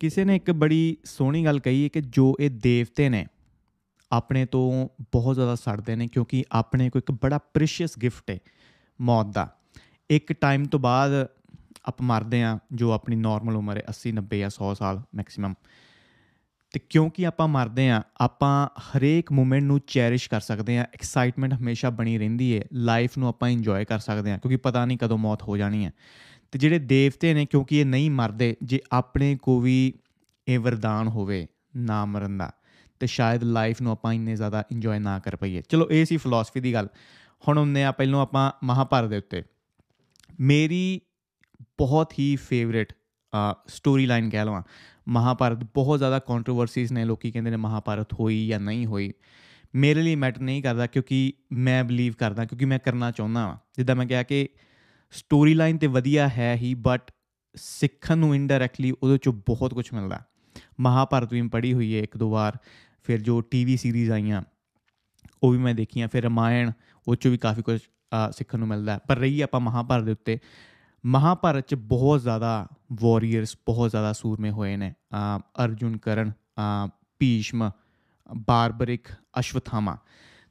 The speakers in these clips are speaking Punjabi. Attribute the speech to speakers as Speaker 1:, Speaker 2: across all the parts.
Speaker 1: ਕਿਸੇ ਨੇ ਇੱਕ ਬੜੀ ਸੋਹਣੀ ਗੱਲ ਕਹੀ ਹੈ ਕਿ ਜੋ ਇਹ ਦੇਵਤੇ ਨੇ ਆਪਣੇ ਤੋਂ ਬਹੁਤ ਜ਼ਿਆਦਾ ਸੜਦੇ ਨੇ ਕਿਉਂਕਿ ਆਪਣੇ ਕੋਲ ਇੱਕ ਬੜਾ ਪ੍ਰੀਸ਼ੀਅਸ ਗਿਫਟ ਹੈ ਮੌਤ ਦਾ। ਇੱਕ ਟਾਈਮ ਤੋਂ ਬਾਅਦ ਆਪ ਮਰਦੇ ਆ ਜੋ ਆਪਣੀ ਨਾਰਮਲ ਉਮਰ ਹੈ 80 90 ਜਾਂ 100 ਸਾਲ ਮੈਕਸਿਮਮ ਤੇ ਕਿਉਂਕਿ ਆਪਾਂ ਮਰਦੇ ਆ ਆਪਾਂ ਹਰੇਕ ਮੂਮੈਂਟ ਨੂੰ ਚੈਰਿਸ਼ ਕਰ ਸਕਦੇ ਆ ਐਕਸਾਈਟਮੈਂਟ ਹਮੇਸ਼ਾ ਬਣੀ ਰਹਿੰਦੀ ਹੈ ਲਾਈਫ ਨੂੰ ਆਪਾਂ ਇੰਜੋਏ ਕਰ ਸਕਦੇ ਆ ਕਿਉਂਕਿ ਪਤਾ ਨਹੀਂ ਕਦੋਂ ਮੌਤ ਹੋ ਜਾਣੀ ਹੈ। ਤੇ ਜਿਹੜੇ ਦੇਵਤੇ ਨੇ, ਕਿਉਂਕਿ ਇਹ ਨਹੀਂ ਮਰਦੇ, ਜੇ ਆਪਣੇ ਕੋ ਵੀ ਇਹ ਵਰਦਾਨ ਹੋਵੇ, ਨਾ ਮਰਨ ਦਾ, ਤੇ ਸ਼ਾਇਦ ਲਾਈਫ ਨੂੰ ਆਪਾਂ ਇੰਨੇ ਜ਼ਿਆਦਾ ਇੰਜੋਏ ਨਾ ਕਰ ਪਾਈਏ। ਚਲੋ, ਇਹ ਸੀ ਫਿਲਾਸਫੀ ਦੀ ਗੱਲ। ਹੁਣ ਹੁੰਨੇ ਆ, ਪਹਿਲਾਂ ਆਪਾਂ ਮਹਾਭਾਰਤ ਦੇ ਉੱਤੇ। ਮੇਰੀ ਬਹੁਤ ਹੀ ਫੇਵਰੇਟ ਸਟੋਰੀ ਲਾਈਨ ਕਹਿ ਲਵਾਂ। ਮਹਾਭਾਰਤ, ਬਹੁਤ ਜ਼ਿਆਦਾ ਕੰਟਰੋਵਰਸੀਜ਼ ਨੇ, ਲੋਕੀ ਕਹਿੰਦੇ ਨੇ ਮਹਾਭਾਰਤ ਹੋਈ ਜਾਂ ਨਹੀਂ ਹੋਈ। ਮੇਰੇ ਲਈ ਮੈਟਰ ਨਹੀਂ ਕਰਦਾ, ਕਿਉਂਕਿ ਮੈਂ ਬਲੀਵ ਕਰਦਾ, ਕਿਉਂਕਿ ਮੈਂ ਕਰਨਾ ਚਾਹੁੰਦਾ ਹਾਂ ਜਿੱਦਾਂ ਮੈਂ ਕਿਹਾ ਕਿ ਸਟੋਰੀ ਲਾਈਨ ਤੇ ਵਧੀਆ ਹੈ ਹੀ ਬਟ ਸਿੱਖਣ ਨੂੰ ਇਨਡਾਇਰੈਕਟਲੀ ਉਹਦੇ ਚੋਂ ਬਹੁਤ ਕੁਝ ਮਿਲਦਾ ਮਹਾਭਾਰਤ ਵੀ ਪੜ੍ਹੀ ਹੋਈ ਹੈ ਇੱਕ ਦੋ ਵਾਰ, ਫਿਰ ਜੋ ਟੀਵੀ ਸੀਰੀਜ਼ ਆਈਆਂ, ਉਹ ਵੀ ਮੈਂ ਦੇਖੀਆਂ, ਫਿਰ ਰਮਾਇਣ, ਉਹ ਚੋਂ ਵੀ ਕਾਫੀ ਕੁਝ ਸਿੱਖਣ ਨੂੰ ਮਿਲਦਾ ਪਰ ਰਹੀ ਆਪਾਂ ਮਹਾਭਾਰਤ ਦੇ ਉੱਤੇ, ਮਹਾਭਾਰਤ 'ਚ ਬਹੁਤ ਜ਼ਿਆਦਾ ਵਾਰੀਅਰਸ ਬਹੁਤ ਜ਼ਿਆਦਾ ਸੂਰਮੇ ਹੋਏ ਨੇ। ਅਰਜੁਨ ਕਰਨ ਭੀਸ਼ਮ, ਬਾਰਬਰਿਕ, ਅਸ਼ਵਥਾਮਾ।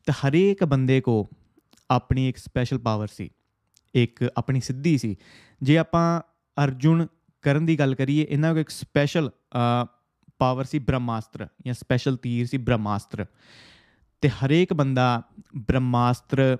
Speaker 1: ਤੇ ਹਰੇਕ ਬੰਦੇ ਕੋ ਆਪਣੀ ਇੱਕ ਸਪੈਸ਼ਲ ਪਾਵਰ ਸੀ। ਇੱਕ ਆਪਣੀ ਸਿੱਧੀ ਸੀ। ਜੇ ਆਪਾਂ ਅਰਜੁਨ ਕਰਨ ਦੀ ਗੱਲ ਕਰੀਏ, ਇਹਨਾਂ ਕੋ ਇੱਕ ਸਪੈਸ਼ਲ ਪਾਵਰ ਸੀ ਬ੍ਰਹਮਾਸਤਰ ਜਾਂ ਸਪੈਸ਼ਲ ਤੀਰ ਸੀ ਬ੍ਰਹਮਾਸਤਰ। ਤੇ ਹਰੇਕ ਬੰਦਾ ਬ੍ਰਹਮਾਸਤਰ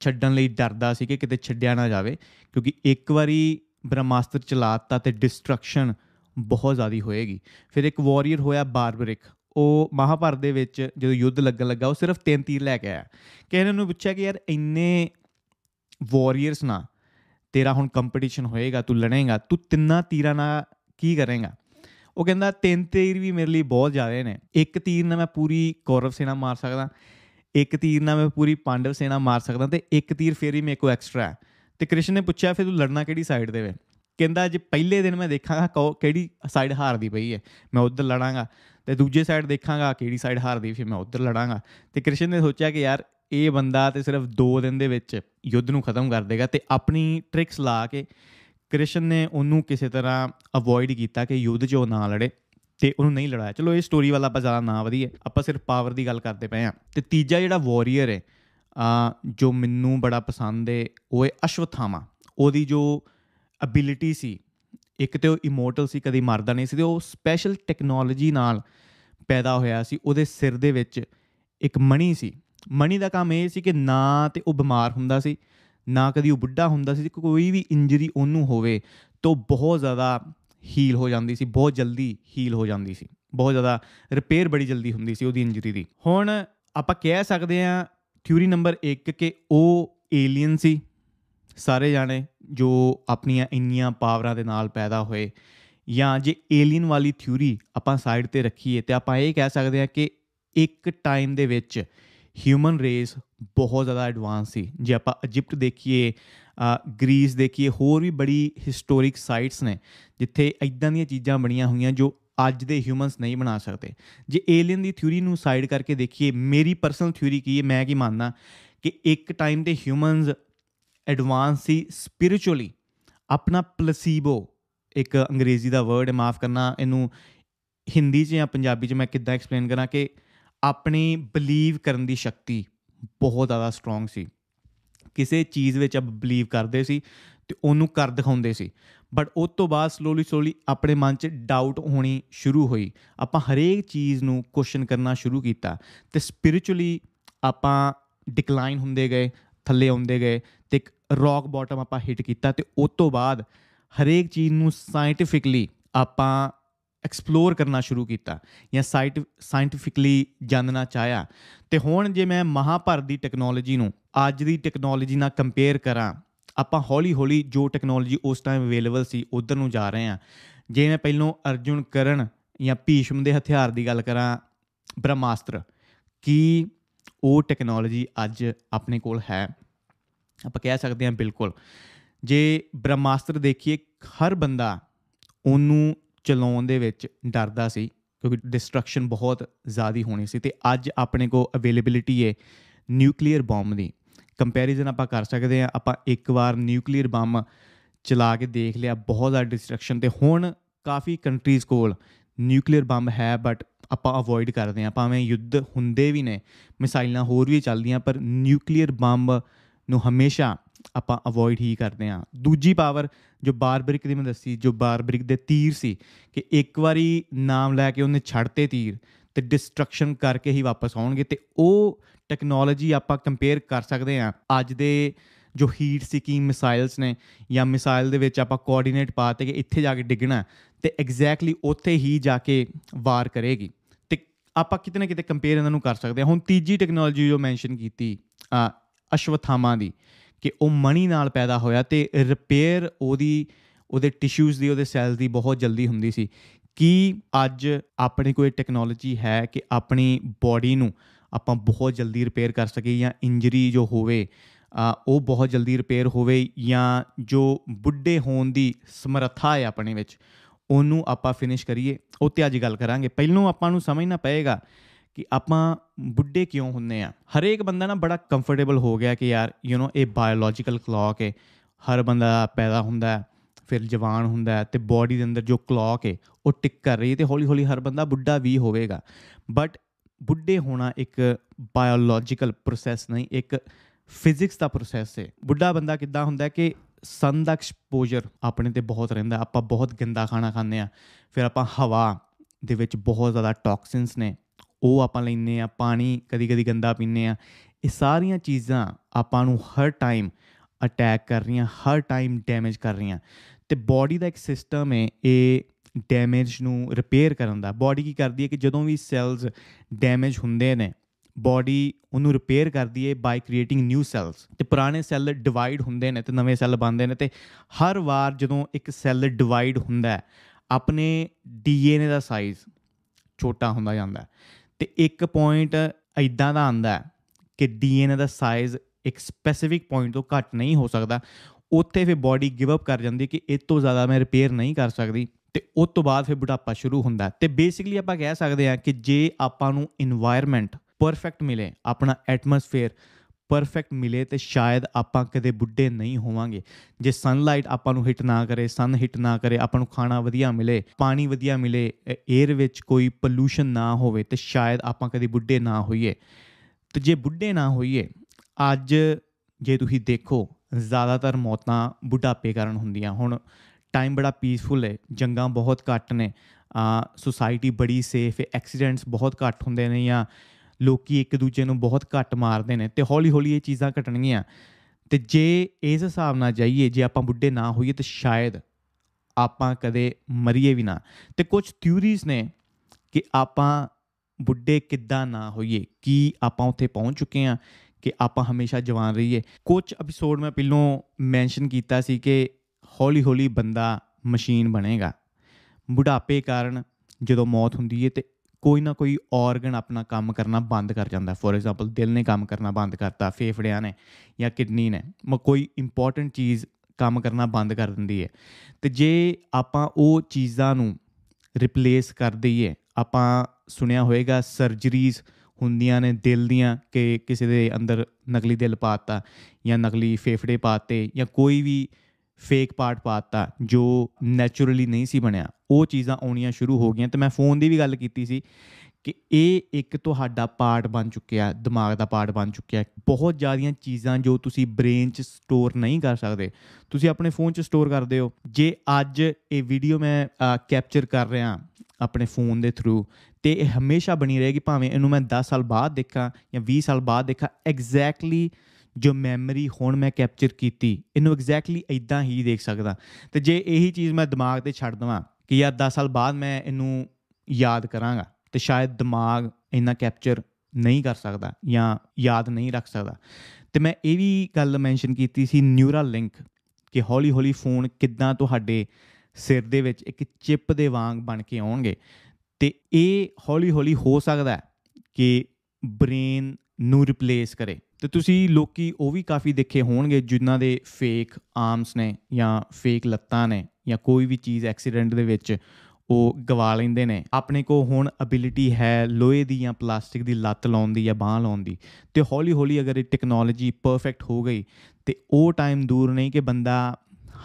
Speaker 1: ਛੱਡਣ ਲਈ ਡਰਦਾ ਸੀ ਕਿ ਕਿਤੇ ਛੱਡਿਆ ਨਾ ਜਾਵੇ, ਕਿਉਂਕਿ ਇੱਕ ਵਾਰੀ ਬ੍ਰਹਮਾਸਤਰ ਚਲਾਤਾ ਤੇ ਡਿਸਟਰਕਸ਼ਨ ਬਹੁਤ ਜ਼ਿਆਦੀ ਹੋਏਗੀ। ਫਿਰ ਇੱਕ ਵਾਰੀਅਰ ਹੋਇਆ ਬਾਰਬਰਿਕ ਉਹ ਮਹਾਭਾਰਤ ਦੇ ਵਿੱਚ ਜਦੋਂ ਯੁੱਧ ਲੱਗਣ ਲੱਗਾ, ਉਹ ਸਿਰਫ ਤਿੰਨ ਤੀਰ ਲੈ ਕੇ ਆਇਆ। ਕਿਸੇ ਨੂੰ ਪੁੱਛਿਆ ਕਿ ਯਾਰ ਇੰਨੇ ਵਾਰੀਅਰਸ ਨਾ, ਤੇਰਾ ਹੁਣ ਕੰਪੀਟੀਸ਼ਨ ਹੋਏਗਾ, ਤੂੰ ਲੜੇਗਾ, ਤੂੰ ਤਿੰਨਾਂ ਤੀਰਾਂ ਨਾਲ ਕੀ ਕਰੇਗਾ? ਉਹ ਕਹਿੰਦਾ ਤਿੰਨ ਤੀਰ ਵੀ ਮੇਰੇ ਲਈ ਬਹੁਤ ਜ਼ਿਆਦਾ ਨੇ। ਇੱਕ ਤੀਰ ਨਾਲ ਮੈਂ ਪੂਰੀ ਕੌਰਵ ਸੈਨਾ ਮਾਰ ਸਕਦਾ, ਇੱਕ ਤੀਰ ਨਾਲ ਮੈਂ ਪੂਰੀ ਪਾਂਡਵ ਸੈਨਾ ਮਾਰ ਸਕਦਾ ਤੇ ਇੱਕ ਤੀਰ ਫੇਰ ਹੀ ਮੇਰੇ ਕੋ ਐਕਸਟਰਾ ਹੈ। ਤੇ ਕ੍ਰਿਸ਼ਨ ਨੇ ਪੁੱਛਿਆ, ਫਿਰ ਤੂੰ ਲੜਨਾ ਕਿਹੜੀ ਸਾਈਡ ਦੇ ਵੇ? ਕਹਿੰਦਾ, ਜੇ ਪਹਿਲੇ ਦਿਨ ਮੈਂ ਦੇਖਾਂਗਾ ਕਿਹੜੀ ਸਾਈਡ ਹਾਰਦੀ ਪਈ ਹੈ ਮੈਂ ਉਧਰ ਲੜਾਂਗਾ ਤੇ ਦੂਜੇ ਸਾਈਡ ਦੇਖਾਂਗਾ ਕਿਹੜੀ ਸਾਈਡ ਹਾਰਦੀ, ਫਿਰ ਮੈਂ ਉਧਰ ਲੜਾਂਗਾ। ਤੇ ਕ੍ਰਿਸ਼ਨ ਨੇ ਸੋਚਿਆ ਕਿ ਯਾਰ ਇਹ ਬੰਦਾ ਤੇ ਸਿਰਫ 2 ਦਿਨ ਦੇ ਵਿੱਚ ਯੁੱਧ ਨੂੰ ਖਤਮ ਕਰ ਦੇਗਾ ਤੇ ਆਪਣੀ ਟ੍ਰਿਕਸ ਲਾ ਕੇ ਕ੍ਰਿਸ਼ਨ ਨੇ ਉਹਨੂੰ ਕਿਸੇ ਤਰ੍ਹਾਂ ਅਵੋਇਡ ਕੀਤਾ ਕਿ ਯੁੱਧ 'ਚ ਉਹ ਨਾ ਲੜੇ ਤੇ ਉਹਨੂੰ ਨਹੀਂ ਲੜਾਇਆ। ਚਲੋ, ਇਹ ਸਟੋਰੀ ਵਾਲਾ ਆਪਾਂ ਜ਼ਿਆਦਾ ਨਾ ਵਧੀਏ। ਆਪਾਂ ਸਿਰਫ ਪਾਵਰ ਦੀ ਗੱਲ ਕਰਦੇ ਪਏ ਆ ਤੇ ਤੀਜਾ ਜਿਹੜਾ ਵਾਰੀਅਰ ਹੈ ਆ ਜੋ ਮੈਨੂੰ ਬੜਾ ਪਸੰਦ ਹੈ ਉਹ ਹੈ ਅਸ਼ਵਥਾਮਾ। ਉਹਦੀ ਜੋ ਅਬਿਲਿਟੀ ਸੀ, ਇੱਕ ਤੇ ਉਹ ਇਮੋਰਟਲ ਸੀ, ਕਦੀ ਮਰਦਾ ਨਹੀਂ ਸੀ ਤੇ ਉਹ ਸਪੈਸ਼ਲ ਟੈਕਨੋਲੋਜੀ ਨਾਲ ਪੈਦਾ ਹੋਇਆ ਸੀ। ਉਹਦੇ ਸਿਰ ਦੇ ਵਿੱਚ ਇੱਕ ਮਣੀ ਸੀ। ਮਣੀ ਦਾ ਕੰਮ ਇਹ ਸੀ ਕਿ ਨਾ ਤੇ ਉਹ ਬਿਮਾਰ ਹੁੰਦਾ ਸੀ, ਨਾ ਕਦੀ ਉਹ ਬੁੱਢਾ ਹੁੰਦਾ ਸੀ, ਕੋਈ ਵੀ ਇੰਜਰੀ ਉਹਨੂੰ ਹੋਵੇ ਤਾਂ ਬਹੁਤ ਜ਼ਿਆਦਾ ਹੀਲ ਹੋ ਜਾਂਦੀ ਸੀ, ਬਹੁਤ ਜਲਦੀ ਹੀਲ ਹੋ ਜਾਂਦੀ ਸੀ, ਬਹੁਤ ਜ਼ਿਆਦਾ ਰਿਪੇਅਰ ਬੜੀ ਜਲਦੀ ਹੁੰਦੀ ਸੀ ਉਹਦੀ ਇੰਜਰੀ ਦੀ। ਹੁਣ ਆਪਾਂ ਕਹਿ ਸਕਦੇ ਆ ਥਿਊਰੀ ਨੰਬਰ 1 ਕਿ ਉਹ ਏਲੀਅਨ ਸੀ, ਸਾਰੇ ਜਾਣੇ ਜੋ ਆਪਣੀਆਂ ਇੰਨੀਆਂ ਪਾਵਰਾਂ ਦੇ ਨਾਲ ਪੈਦਾ ਹੋਏ ਜਾਂ ਜੇ ਏਲੀਅਨ ਵਾਲੀ ਥਿਊਰੀ ਆਪਾਂ ਸਾਈਡ ਤੇ ਰੱਖੀਏ ਤੇ ਆਪਾਂ ਇਹ ਕਹਿ ਸਕਦੇ ਆ ਕਿ ਇੱਕ ਟਾਈਮ ਦੇ ਵਿੱਚ ਹਿਊਮਨ ਰੇਸ ਬਹੁਤ ਜ਼ਿਆਦਾ ਐਡਵਾਂਸ ਸੀ। ਜੇ ਆਪਾਂ ਇਜਿਪਟ ਦੇਖੀਏ ਗ੍ਰੀਸ ਦੇਖੀਏ, ਹੋਰ ਵੀ ਬੜੀ ਹਿਸਟੋਰਿਕ ਸਾਈਟਸ ਨੇ, ਜਿੱਥੇ ਇਦਾਂ ਦੀਆਂ ਚੀਜ਼ਾਂ ਬਣੀਆਂ ਹੋਈਆਂ ਜੋ ਅੱਜ ਦੇ ਹਿਊਮਨਸ ਨਹੀਂ ਬਣਾ ਸਕਦੇ। ਜੇ ਏਲੀਅਨ ਦੀ ਥਿਊਰੀ ਨੂੰ ਸਾਈਡ ਕਰਕੇ ਦੇਖੀਏ, ਮੇਰੀ ਪਰਸਨਲ ਥਿਊਰੀ ਕੀ ਹੈ, ਮੈਂ ਕੀ ਮੰਨਦਾ ਕਿ ਇੱਕ ਟਾਈਮ ਤੇ ਹਿਊਮਨਸ ਐਡਵਾਂਸ ਸੀ ਸਪਿਰਚੁਅਲੀ ਆਪਣਾ ਪਲੇਸੀਬੋ ਇੱਕ ਅੰਗਰੇਜ਼ੀ ਦਾ ਵਰਡ ਹੈ, ਮਾਫ ਕਰਨਾ, ਇਹਨੂੰ ਹਿੰਦੀ 'ਚ ਜਾਂ ਪੰਜਾਬੀ 'ਚ ਮੈਂ ਕਿੱਦਾਂ ਐਕਸਪਲੇਨ ਕਰਾਂ ਕਿ ਆਪਣੀ ਬਲੀਵ ਕਰਨ ਦੀ ਸ਼ਕਤੀ ਬਹੁਤ ਜ਼ਿਆਦਾ ਸਟਰੋਂਗ ਸੀ। ਕਿਸੇ ਚੀਜ਼ ਵਿੱਚ ਅਬ ਬਲੀਵ ਕਰਦੇ ਸੀ ਤੇ ਉਹਨੂੰ ਕਰ ਦਿਖਾਉਂਦੇ ਸੀ। ਬਟ ਉਸ ਤੋਂ ਬਾਅਦ ਸਲੋਲੀ ਸਲੋਲੀ ਆਪਣੇ ਮਨ 'ਚ ਡਾਊਟ ਹੋਣੀ ਸ਼ੁਰੂ ਹੋਈ। ਆਪਾਂ ਹਰੇਕ ਚੀਜ਼ ਨੂੰ ਕੁਐਸਚਨ ਕਰਨਾ ਸ਼ੁਰੂ ਕੀਤਾ ਤੇ ਸਪਿਰਚੁਅਲੀ ਆਪਾਂ ਡਿਕਲਾਈਨ ਹੁੰਦੇ ਗਏ, ਥੱਲੇ ਆਉਂਦੇ ਗਏ ਤੇ ਇੱਕ ਰੌਕ ਬਾਟਮ ਆਪਾਂ ਹਿੱਟ ਕੀਤਾ ਤੇ ਉਸ ਤੋਂ ਬਾਅਦ ਹਰੇਕ ਚੀਜ਼ ਨੂੰ ਸਾਇੰਟਿਫਿਕਲੀ ਆਪਾਂ ਐਕਸਪਲੋਰ ਕਰਨਾ ਸ਼ੁਰੂ ਕੀਤਾ ਜਾਂ ਸਾਈਟ ਸਾਇੰਟਿਫਿਕਲੀ ਜਾਣਨਾ ਚਾਹਿਆ। ਤੇ ਹੁਣ ਜੇ ਮੈਂ ਮਹਾਭਾਰਤ ਦੀ ਟੈਕਨੋਲੋਜੀ ਨੂੰ ਅੱਜ ਦੀ ਟੈਕਨੋਲੋਜੀ ਨਾਲ ਕੰਪੇਅਰ ਕਰਾਂ, ਆਪਾਂ ਹੌਲੀ ਹੌਲੀ ਜੋ ਟੈਕਨੋਲੋਜੀ ਉਸ ਟਾਈਮ ਅਵੇਲੇਬਲ ਸੀ, ਉਧਰ ਨੂੰ ਜਾ ਰਹੇ ਹਾਂ। ਜੇ ਮੈਂ ਪਹਿਲੋਂ ਅਰਜੁਨ ਕਰਨ ਜਾਂ ਭੀਸ਼ਮ ਦੇ ਹਥਿਆਰ ਦੀ ਗੱਲ ਕਰਾਂ, ਬ੍ਰਹਮਾਸਤਰ, ਕੀ ਉਹ ਟੈਕਨੋਲੋਜੀ ਅੱਜ ਆਪਣੇ ਕੋਲ ਹੈ? ਆਪਾਂ ਕਹਿ ਸਕਦੇ ਹਾਂ ਬਿਲਕੁਲ। ਜੇ ਬ੍ਰਹਮਾਸਤਰ ਦੇਖੀਏ, ਹਰ ਬੰਦਾ ਉਹਨੂੰ ਚਲਾਉਣ ਦੇ ਵਿੱਚ ਡਰਦਾ ਸੀ ਕਿਉਂਕਿ ਡਿਸਟਰਕਸ਼ਨ ਬਹੁਤ ਜ਼ਿਆਦੀ ਹੋਣੀ ਸੀ ਤੇ ਅੱਜ ਆਪਣੇ ਕੋ ਅਵੇਲੇਬਿਲਿਟੀ ਹੈ ਨਿਊਕਲੀਅਰ ਬੰਬ ਦੀ। ਕੰਪੈਰੀਜ਼ਨ ਆਪਾਂ ਕਰ ਸਕਦੇ ਆ ਆਪਾਂ ਇੱਕ ਵਾਰ ਨਿਊਕਲੀਅਰ ਬੰਬ ਚਲਾ ਕੇ ਦੇਖ ਲਿਆ, ਬਹੁਤ ਜ਼ਿਆਦਾ ਡਿਸਟਰਕਸ਼ਨ ਤੇ ਹੁਣ ਕਾਫੀ ਕੰਟਰੀਜ਼ ਕੋਲ ਨਿਊਕਲੀਅਰ ਬੰਬ ਹੈ ਬਟ ਆਪਾਂ ਅਵੋਇਡ ਕਰਦੇ ਆ ਭਾਵੇਂ ਯੁੱਧ ਹੁੰਦੇ ਵੀ ਨੇ, ਮਿਸਾਈਲਾਂ ਹੋਰ ਵੀ ਚੱਲਦੀਆਂ ਪਰ ਨਿਊਕਲੀਅਰ ਬੰਬ ਨੂੰ ਹਮੇਸ਼ਾ ਆਪਾਂ ਅਵੋਇਡ ਹੀ ਕਰਦੇ ਆ ਦੂਜੀ ਪਾਵਰ ਜੋ ਬਾਰਬਰਿਕ ਦੀ ਮੈਂ ਦੱਸੀ, ਜੋ ਬਾਰਬਰਿਕ ਦੇ ਤੀਰ ਸੀ ਕਿ ਇੱਕ ਵਾਰੀ ਨਾਮ ਲੈ ਕੇ ਉਹਨੇ ਛੱਡਤੇ ਤੀਰ ਤੇ ਡਿਸਟਰਕਸ਼ਨ ਕਰਕੇ ਹੀ ਵਾਪਸ ਆਉਣਗੇ ਤੇ ਉਹ ਟੈਕਨੋਲੋਜੀ ਆਪਾਂ ਕੰਪੇਅਰ ਕਰ ਸਕਦੇ ਆ ਅੱਜ ਦੇ ਜੋ ਹੀਟ ਸੀਕਿੰਗ ਮਿਸਾਈਲਸ ਨੇ ਜਾਂ ਮਿਸਾਈਲ ਦੇ ਵਿੱਚ ਆਪਾਂ ਕੋਆਰਡੀਨੇਟ ਪਾਤੇ ਕਿ ਇੱਥੇ ਜਾ ਕੇ ਡਿੱਗਣਾ ਤੇ ਐਗਜ਼ੈਕਟਲੀ ਉੱਥੇ ਹੀ ਜਾ ਕੇ ਵਾਰ ਕਰੇਗੀ। ਤੇ ਆਪਾਂ ਕਿਤੇ ਨਾ ਕਿਤੇ ਕੰਪੇਅਰ ਇਹਨਾਂ ਨੂੰ ਕਰ ਸਕਦੇ ਹਾਂ। ਹੁਣ ਤੀਜੀ ਟੈਕਨੋਲੋਜੀ ਜੋ ਮੈਂਸ਼ਨ ਕੀਤੀ ਅਸ਼ਵਥਾਮਾ ਦੀ ਕਿ ਉਹ ਮਣੀ ਨਾਲ ਪੈਦਾ ਹੋਇਆ ਤੇ ਰਿਪੇਅਰ ਉਹਦੀ, ਉਹਦੇ ਟਿਸ਼ੂਜ਼ ਦੀ, ਉਹਦੇ ਸੈਲਸ ਦੀ ਬਹੁਤ ਜਲਦੀ ਹੁੰਦੀ ਸੀ। ਕੀ ਅੱਜ ਆਪਣੇ ਕੋਈ ਟੈਕਨੋਲੋਜੀ ਹੈ ਕਿ ਆਪਣੀ ਬਾਡੀ ਨੂੰ ਆਪਾਂ ਬਹੁਤ ਜਲਦੀ ਰਿਪੇਅਰ ਕਰ ਸਕੀਏ ਜਾਂ ਇੰਜਰੀ ਜੋ ਹੋਵੇ ਉਹ ਬਹੁਤ ਜਲਦੀ ਰਿਪੇਅਰ ਹੋਵੇ ਜਾਂ ਜੋ ਬੁੱਢੇ ਹੋਣ ਦੀ ਸਮਰੱਥਾ ਹੈ ਆਪਣੇ ਵਿੱਚ, ਉਹਨੂੰ ਆਪਾਂ ਫਿਨਿਸ਼ ਕਰੀਏ। ਉਹ ਤੇ ਅੱਜ ਗੱਲ ਕਰਾਂਗੇ। ਪਹਿਲੋਂ ਆਪਾਂ ਨੂੰ ਸਮਝਣਾ ਪਏਗਾ ਕਿ ਆਪਾਂ ਬੁੱਢੇ ਕਿਉਂ ਹੁੰਨੇ ਆ? ਹਰੇਕ ਬੰਦਾ ਨਾ ਬੜਾ ਕੰਫਰਟੇਬਲ ਹੋ ਗਿਆ ਕਿ ਯਾਰ ਯੂ نو ਇਹ ਬਾਇਓਲੋਜੀਕਲ ਕਲੌਕ ਹੈ ਹਰ ਬੰਦਾ ਪੈਦਾ ਹੁੰਦਾ ਫਿਰ ਜਵਾਨ ਹੁੰਦਾ ਤੇ ਬਾਡੀ ਦੇ ਅੰਦਰ ਜੋ ਕਲੌਕ ਹੈ ਉਹ ਟਿਕ ਕਰ ਰਹੀ ਹੈ ਤੇ ਹੌਲੀ ਹੌਲੀ ਹਰ ਬੰਦਾ ਬੁੱਢਾ ਵੀ ਹੋਵੇਗਾ। ਬਟ ਬੁੱਢੇ ਹੋਣਾ ਇੱਕ ਬਾਇਓਲੋਜੀਕਲ ਪ੍ਰੋਸੈਸ ਨਹੀਂ, ਇੱਕ ਫਿਜ਼ਿਕਸ ਦਾ ਪ੍ਰੋਸੈਸ ਹੈ ਬੁੱਢਾ ਬੰਦਾ ਕਿੱਦਾਂ ਹੁੰਦਾ ਕਿ ਸਨ ਦਾ ਐਕਸਪੋਜ਼ਰ ਆਪਣੇ ਤੇ ਬਹੁਤ ਰਹਿੰਦਾ ਆਪਾਂ ਬਹੁਤ ਗੰਦਾ ਖਾਣਾ ਖਾਂਦੇ ਆ ਫਿਰ ਆਪਾਂ ਹਵਾ ਦੇ ਵਿੱਚ ਬਹੁਤ ਜ਼ਿਆਦਾ ਟੌਕਸਿਨਸ ਨੇ ਉਹ ਆਪਾਂ ਲੈਨੇ ਆ ਪਾਣੀ ਕਦੀ ਕਦੀ ਗੰਦਾ ਪੀਨੇ ਆ ਇਹ ਸਾਰੀਆਂ ਚੀਜ਼ਾਂ ਆਪਾਂ ਨੂੰ ਹਰ ਟਾਈਮ ਅਟੈਕ ਕਰ ਰਹੀਆਂ, ਹਰ ਟਾਈਮ ਡੈਮੇਜ ਕਰ ਰਹੀਆਂ। ਤੇ ਬਾਡੀ ਦਾ ਇੱਕ ਸਿਸਟਮ ਹੈ, ਇਹ ਡੈਮੇਜ ਨੂੰ ਰਿਪੇਅਰ ਕਰਨ ਦਾ। ਬਾਡੀ ਕੀ ਕਰਦੀ ਹੈ ਕਿ ਜਦੋਂ ਵੀ ਸੈਲਸ ਡੈਮੇਜ ਹੁੰਦੇ ਨੇ ਬਾਡੀ ਉਹਨੂੰ ਰਿਪੇਅਰ ਕਰਦੀ ਹੈ ਬਾਈ ਕ੍ਰੀਏਟਿੰਗ ਨਿਊ ਸੈਲਸ ਤੇ ਪੁਰਾਣੇ ਸੈੱਲ ਡਿਵਾਈਡ ਹੁੰਦੇ ਨੇ ਤੇ ਨਵੇਂ ਸੈੱਲ ਬਣਦੇ ਨੇ ਤੇ ਹਰ ਵਾਰ ਜਦੋਂ ਇੱਕ ਸੈੱਲ ਡਿਵਾਈਡ ਹੁੰਦਾ ਆਪਣੇ ਡੀਐਨਏ ਦਾ ਸਾਈਜ਼ ਛੋਟਾ ਹੁੰਦਾ ਜਾਂਦਾ ਤੇ ਇੱਕ ਪੁਆਇੰਟ ਇਦਾਂ ਦਾ ਆਂਦਾ ਹੈ ਕਿ ਡੀਐਨਏ ਦਾ ਸਾਈਜ਼ ਇੱਕ ਸਪੈਸਿਫਿਕ ਪੁਆਇੰਟ ਤੋਂ ਘੱਟ ਨਹੀਂ ਹੋ ਸਕਦਾ। ਉੱਥੇ ਫਿਰ ਬਾਡੀ ਗਿਵ ਅਪ ਕਰ ਜਾਂਦੀ ਕਿ ਇਹ ਤੋਂ ਜ਼ਿਆਦਾ ਮੈਂ ਰਿਪੇਅਰ ਨਹੀਂ ਕਰ ਸਕਦੀ ਤੇ ਉਸ ਤੋਂ ਬਾਅਦ ਫਿਰ ਬੁਢਾਪਾ ਸ਼ੁਰੂ ਹੁੰਦਾ ਤੇ ਬੇਸਿਕਲੀ ਆਪਾਂ ਕਹਿ ਸਕਦੇ ਹਾਂ ਕਿ ਜੇ ਆਪਾਂ ਨੂੰ এনवायरमेंट ਪਰਫੈਕਟ ਮਿਲੇ, ਆਪਣਾ ਐਟਮੋਸਫੇਅਰ ਪਰਫੈਕਟ ਮਿਲੇ ਤੇ ਸ਼ਾਇਦ ਆਪਾਂ ਕਦੇ ਬੁੱਢੇ ਨਹੀਂ ਹੋਵਾਂਗੇ। ਜੇ ਸਨਲਾਈਟ ਆਪਾਂ ਨੂੰ ਹਿੱਟ ਨਾ ਕਰੇ ਸਨ ਹਿੱਟ ਨਾ ਕਰੇ, ਆਪਾਂ ਨੂੰ ਖਾਣਾ ਵਧੀਆ ਮਿਲੇ, ਪਾਣੀ ਵਧੀਆ ਮਿਲੇ 에ਅਰ ਵਿੱਚ ਕੋਈ ਪੋਲੂਸ਼ਨ ਨਾ ਹੋਵੇ ਤੇ ਸ਼ਾਇਦ ਆਪਾਂ ਕਦੇ ਬੁੱਢੇ ਨਾ ਹੋਈਏ। ਤੇ ਜੇ ਬੁੱਢੇ ਨਾ ਹੋਈਏ, ਅੱਜ ਜੇ ਤੁਸੀਂ ਦੇਖੋ, ਜ਼ਿਆਦਾਤਰ ਮੌਤਾਂ ਬੁਢਾਪੇ ਕਾਰਨ ਹੁੰਦੀਆਂ। ਹੁਣ ਟਾਈਮ ਬੜਾ ਪੀਸਫੁਲ ਹੈ, ਜੰਗਾਂ ਬਹੁਤ ਘੱਟ ਨੇ ਆ ਸੋਸਾਇਟੀ ਬੜੀ ਸੇਫ ਹੈ ਐਕਸੀਡੈਂਟਸ ਬਹੁਤ ਘੱਟ ਹੁੰਦੇ ਨੇ ਜਾਂ ਲੋਕੀ ਇੱਕ ਦੂਜੇ ਨੂੰ ਬਹੁਤ ਘੱਟ ਮਾਰਦੇ ਨੇ ਤੇ ਹੌਲੀ ਹੌਲੀ ਇਹ ਚੀਜ਼ਾਂ ਘਟਣਗੀਆਂ। ਤੇ ਜੇ ਇਸ ਹਿਸਾਬ ਨਾਲ ਜਾਈਏ, ਜੇ ਆਪਾਂ ਬੁੱਢੇ ਨਾ ਹੋਈਏ ਤੇ ਸ਼ਾਇਦ ਆਪਾਂ ਕਦੇ ਮਰੀਏ ਵੀ ਨਾ। ਤੇ ਕੁਝ ਥਿਊਰੀਜ਼ ਨੇ ਕਿ ਆਪਾਂ ਬੁੱਢੇ ਕਿੱਦਾਂ ਨਾ ਹੋਈਏ, ਕੀ ਆਪਾਂ ਉੱਥੇ ਪਹੁੰਚ ਚੁੱਕੇ ਆ ਕਿ ਆਪਾਂ ਹਮੇਸ਼ਾ ਜਵਾਨ ਰਹੀਏ। ਕੁਝ ਐਪੀਸੋਡ ਮੈਂ ਪਹਿਲੋਂ ਮੈਂਸ਼ਨ ਕੀਤਾ ਸੀ ਕਿ ਹੌਲੀ ਹੌਲੀ ਬੰਦਾ ਮਸ਼ੀਨ ਬਣੇਗਾ। ਬੁਢਾਪੇ ਕਾਰਨ ਜਦੋਂ ਮੌਤ ਹੁੰਦੀ ਹੈ ਤੇ ਕੋਈ ਨਾ ਕੋਈ ਆਰਗਨ ਆਪਣਾ ਕੰਮ ਕਰਨਾ ਬੰਦ ਕਰ ਜਾਂਦਾ। ਫੋਰ ਐਗਜ਼ਾਮਪਲ ਦਿਲ ਨੇ ਕੰਮ ਕਰਨਾ ਬੰਦ ਕਰਤਾ, ਫੇਫੜਿਆਂ ਨੇ ਜਾਂ ਕਿਡਨੀ ਨੇ ਕੋਈ ਇੰਪੋਰਟੈਂਟ ਚੀਜ਼ ਕੰਮ ਕਰਨਾ ਬੰਦ ਕਰ ਦਿੰਦੀ ਹੈ ਤੇ ਜੇ ਆਪਾਂ ਉਹ ਚੀਜ਼ਾਂ ਨੂੰ ਰਿਪਲੇਸ ਕਰ ਦਈਏ, ਆਪਾਂ ਸੁਣਿਆ ਹੋਵੇਗਾ ਸਰਜਰੀਜ਼ ਹੁੰਦੀਆਂ ਨੇ ਦਿਲ ਦੀਆਂ ਕਿ ਕਿਸੇ ਦੇ ਅੰਦਰ ਨਕਲੀ ਦਿਲ ਪਾਤਾ ਜਾਂ ਨਕਲੀ ਫੇਫੜੇ ਪਾਤੇ ਜਾਂ ਕੋਈ ਵੀ ਫੇਕ ਪਾਰਟ ਪਾਤਾ, ਜੋ ਨੇਚਰਲੀ ਨਹੀਂ ਸੀ ਬਣਿਆ, ਉਹ ਚੀਜ਼ਾਂ ਆਉਣੀਆਂ ਸ਼ੁਰੂ ਹੋ ਗਈਆਂ। ਤੇ ਮੈਂ ਫੋਨ ਦੀ ਵੀ ਗੱਲ ਕੀਤੀ ਸੀ ਕਿ ਇਹ ਇੱਕ ਤੁਹਾਡਾ ਪਾਰਟ ਬਣ ਚੁੱਕਿਆ, ਦਿਮਾਗ ਦਾ ਪਾਰਟ ਬਣ ਚੁੱਕਿਆ। ਬਹੁਤ ਜ਼ਿਆਦੀਆਂ ਚੀਜ਼ਾਂ ਜੋ ਤੁਸੀਂ ਬ੍ਰੇਨ 'ਚ ਸਟੋਰ ਨਹੀਂ ਕਰ ਸਕਦੇ, ਤੁਸੀਂ ਆਪਣੇ ਫੋਨ 'ਚ ਸਟੋਰ ਕਰਦੇ ਹੋ। ਜੇ ਅੱਜ ਇਹ ਵੀਡੀਓ ਮੈਂ ਕੈਪਚਰ ਕਰ ਰਿਹਾ ਆਪਣੇ ਫੋਨ ਦੇ ਥਰੂ ਤੇ ਇਹ ਹਮੇਸ਼ਾ ਬਣੀ ਰਹੇਗੀ, ਭਾਵੇਂ ਇਹਨੂੰ ਮੈਂ 10 ਸਾਲ ਬਾਅਦ ਦੇਖਾਂ ਜਾਂ 20 ਸਾਲ ਬਾਅਦ ਦੇਖਾਂ ਐਗਜ਼ੈਕਟਲੀ ਜੋ ਮੈਮਰੀ ਹੁਣ ਮੈਂ ਕੈਪਚਰ ਕੀਤੀ, ਇਹਨੂੰ ਐਗਜ਼ੈਕਟਲੀ ਇਦਾਂ ਹੀ ਦੇਖ ਸਕਦਾ। ਤੇ ਜੇ ਇਹੀ ਚੀਜ਼ ਮੈਂ ਦਿਮਾਗ ਤੇ ਛੱਡ ਦਵਾਂ ਕਿ ਯਾਰ 10 ਸਾਲ ਬਾਅਦ ਮੈਂ ਇਹਨੂੰ ਯਾਦ ਕਰਾਂਗਾ, ਤੇ ਸ਼ਾਇਦ ਦਿਮਾਗ ਇੰਨਾ ਕੈਪਚਰ ਨਹੀਂ ਕਰ ਸਕਦਾ ਜਾਂ ਯਾਦ ਨਹੀਂ ਰੱਖ ਸਕਦਾ। ਤੇ ਮੈਂ ਇਹ ਵੀ ਗੱਲ ਮੈਂਸ਼ਨ ਕੀਤੀ ਸੀ ਨਿਊਰਲ ਲਿੰਕ ਕਿ ਹੌਲੀ ਹੌਲੀ ਫੋਨ ਕਿੱਦਾਂ ਤੁਹਾਡੇ ਸਿਰ ਦੇ ਵਿੱਚ ਇੱਕ ਚਿਪ ਦੇ ਵਾਂਗ ਬਣ ਕੇ ਆਉਣਗੇ। ਤੇ ਇਹ ਹੌਲੀ ਹੌਲੀ ਹੋ ਸਕਦਾ ਕਿ ਬ੍ਰੇਨ ਨੂੰ ਰਿਪਲੇਸ ਕਰੇ। ਤੇ ਤੁਸੀਂ ਲੋਕੀ ਉਹ ਵੀ ਕਾਫੀ ਦੇਖੇ ਹੋਣਗੇ ਜਿਨ੍ਹਾਂ ਦੇ ਫੇਕ ਆਰਮਸ ਨੇ ਜਾਂ ਫੇਕ ਲੱਤਾਂ ਨੇ ਜਾਂ ਕੋਈ ਵੀ ਚੀਜ਼ ਐਕਸੀਡੈਂਟ ਦੇ ਵਿੱਚ ਉਹ ਗਵਾ ਲੈਂਦੇ ਨੇ। ਆਪਣੇ ਕੋ ਹੁਣ ਅਬਿਲਿਟੀ ਹੈ ਲੋਹੇ ਦੀ ਜਾਂ ਪਲਾਸਟਿਕ ਦੀ ਲੱਤ ਲਾਉਣ ਦੀ ਜਾਂ ਬਾਹ ਲਾਉਣ ਦੀ। ਤੇ ਹੌਲੀ ਹੌਲੀ ਅਗਰ ਇਹ ਟੈਕਨੋਲੋਜੀ ਪਰਫੈਕਟ ਹੋ ਗਈ, ਤੇ ਉਹ ਟਾਈਮ ਦੂਰ ਨਹੀਂ ਕਿ ਬੰਦਾ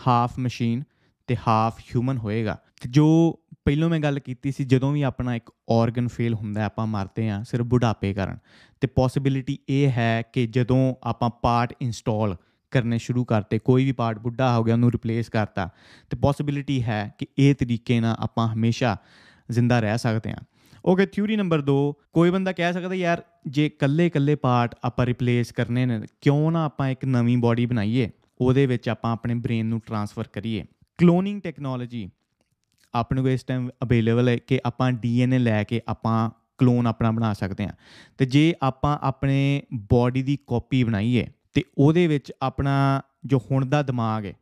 Speaker 1: ਹਾਫ ਮਸ਼ੀਨ ਤੇ ਹਾਫ ਹਿਊਮਨ ਹੋਏਗਾ। ਤੇ ਜੋ ਪਹਿਲਾਂ ਮੈਂ ਗੱਲ ਕੀਤੀ ਸੀ, ਜਦੋਂ ਵੀ ਆਪਣਾ ਇੱਕ ਆਰਗਨ ਫੇਲ ਹੁੰਦਾ ਆਪਾਂ ਮਰਦੇ ਆ ਸਿਰਫ ਬੁਢਾਪੇ ਕਾਰਨ। ਤੇ ਪੋਸਿਬਿਲਿਟੀ ਇਹ ਹੈ ਕਿ ਜਦੋਂ ਆਪਾਂ ਪਾਰਟ ਇੰਸਟਾਲ ਕਰਨੇ ਸ਼ੁਰੂ ਕਰਤੇ, ਕੋਈ ਵੀ ਪਾਰਟ ਬੁੱਢਾ ਹੋ ਗਿਆ, ਉਹਨੂੰ ਰਿਪਲੇਸ ਕਰਤਾ, ਤੇ ਪੋਸਿਬਿਲਿਟੀ ਹੈ ਕਿ ਇਹ ਤਰੀਕੇ ਨਾਲ ਆਪਾਂ ਹਮੇਸ਼ਾ ਜ਼ਿੰਦਾ ਰਹਿ ਸਕਦੇ ਹਾਂ। ਓਕੇ ਥਿਊਰੀ ਨੰਬਰ 2 ਕੋਈ ਬੰਦਾ ਕਹਿ ਸਕਦਾ ਯਾਰ, ਜੇ ਕੱਲੇ-ਕੱਲੇ ਪਾਰਟ ਆਪਾਂ ਰਿਪਲੇਸ ਕਰਨੇ ਨੇ, ਕਿਉਂ ਨਾ ਆਪਾਂ ਇੱਕ ਨਵੀਂ ਬਾਡੀ ਬਣਾਈਏ, ਉਹਦੇ ਵਿੱਚ ਆਪਾਂ ਆਪਣੇ ਬ੍ਰੇਨ ਨੂੰ ਟਰਾਂਸਫਰ ਕਰੀਏ। ਕਲੋਨਿੰਗ ਟੈਕਨੋਲੋਜੀ ਆਪਣੇ ਕੋਲ ਇਸ ਟਾਈਮ ਅਵੇਲੇਬਲ ਹੈ ਕਿ ਆਪਾਂ ਡੀਐਨਏ ਲੈ ਕੇ ਆਪਾਂ ਕਲੋਨ ਆਪਣਾ ਬਣਾ ਸਕਦੇ ਹਾਂ। ਤੇ ਜੇ ਆਪਾਂ ਆਪਣੇ ਬਾਡੀ ਦੀ ਕਾਪੀ ਬਣਾਈਏ ਤੇ ਉਹਦੇ ਵਿੱਚ ਆਪਣਾ ਜੋ ਹੁਣ ਦਾ ਦਿਮਾਗ ਹੈ,